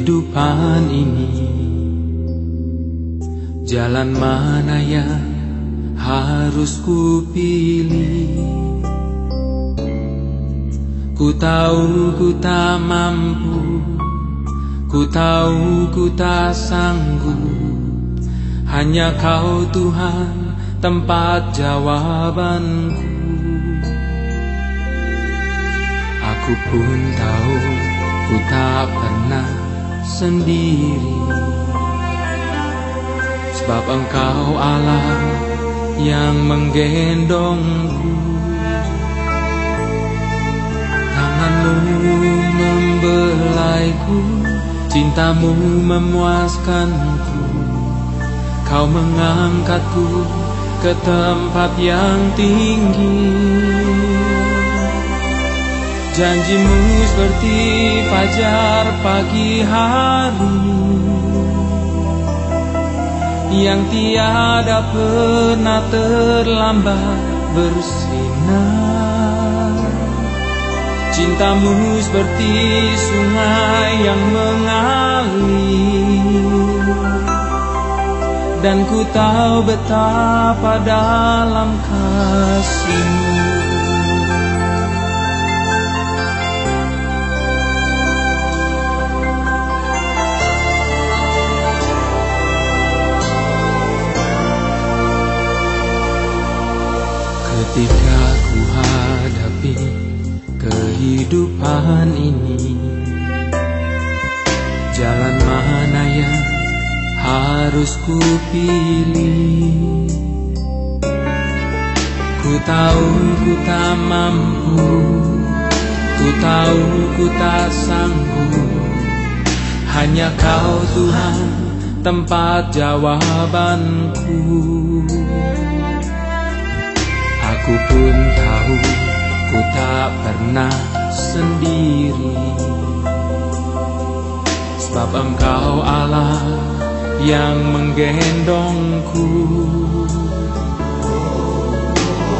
kehidupan ini. Jalan mana yang harus ku pilih Ku tahu ku tak mampu Ku tahu ku tak sanggup. Hanya kau Tuhan tempat jawabanku. Aku pun tahu ku tak pernah sendiri. Sebab engkau Allah yang menggendongku. Tanganmu membelaiku Cintamu memuaskanku. Kau mengangkatku ke tempat yang tinggi Janjimu seperti fajar pagi hari Yang tiada pernah terlambat bersinar. Cintamu seperti sungai yang mengalir Dan ku tahu betapa dalam kasihmu kehidupan ini. Jalan mana yang harus ku pilih Ku tahu ku tak mampu Ku tahu ku tak sanggup. Hanya kau Tuhan tempat jawabanku. Aku pun tahu ku tak pernah sendiri. Sebab engkau Allah yang menggendongku.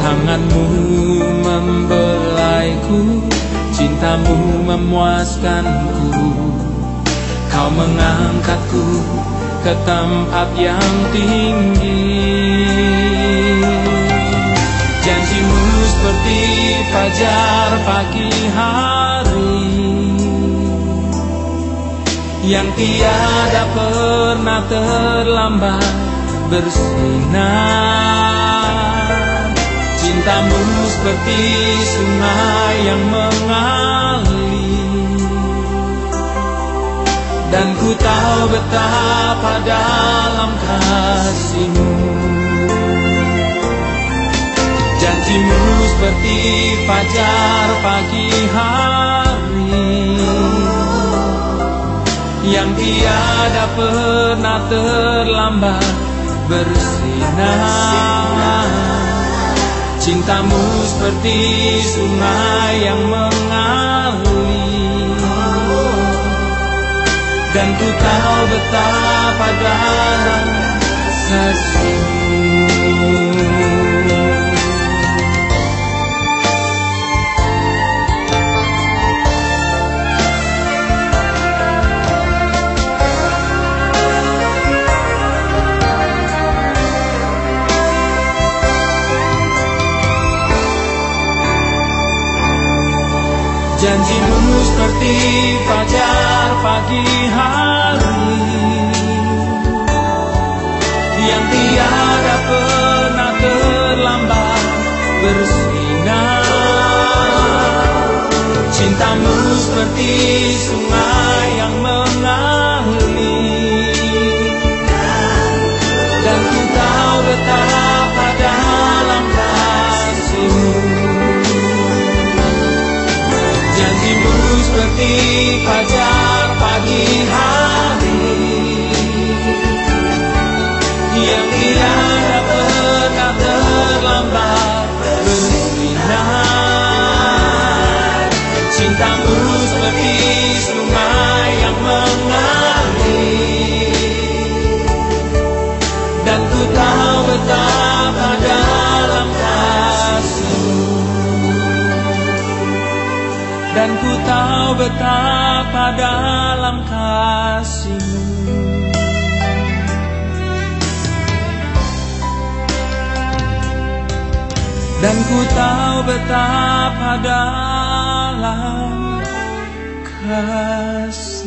Tanganmu membelaiku Cintamu memuaskanku. Kau mengangkatku ke tempat yang tinggi fajar pagi hari. Yang tiada pernah terlambat bersinar. Cintamu seperti sungai yang mengalir. Dan ku tahu betapa dalam kasihmu seperti fajar pagi hari. Yang tiada pernah terlambat bersinar. Cintamu seperti sungai yang mengalir Dan ku tahu betapa dalam kasihmu Janjimu seperti fajar pagi hari. Yang tiada pernah terlambat bersinar. Cintamu seperti sungai seperti fajar pagi hari. Yang tiada pernah terlambat bersinar. Cintamu seperti sungai yang mengalir. Dan ku tahu betapa dan ku betapa dalam kasihmu. Dan ku tahu betapa dalam kasih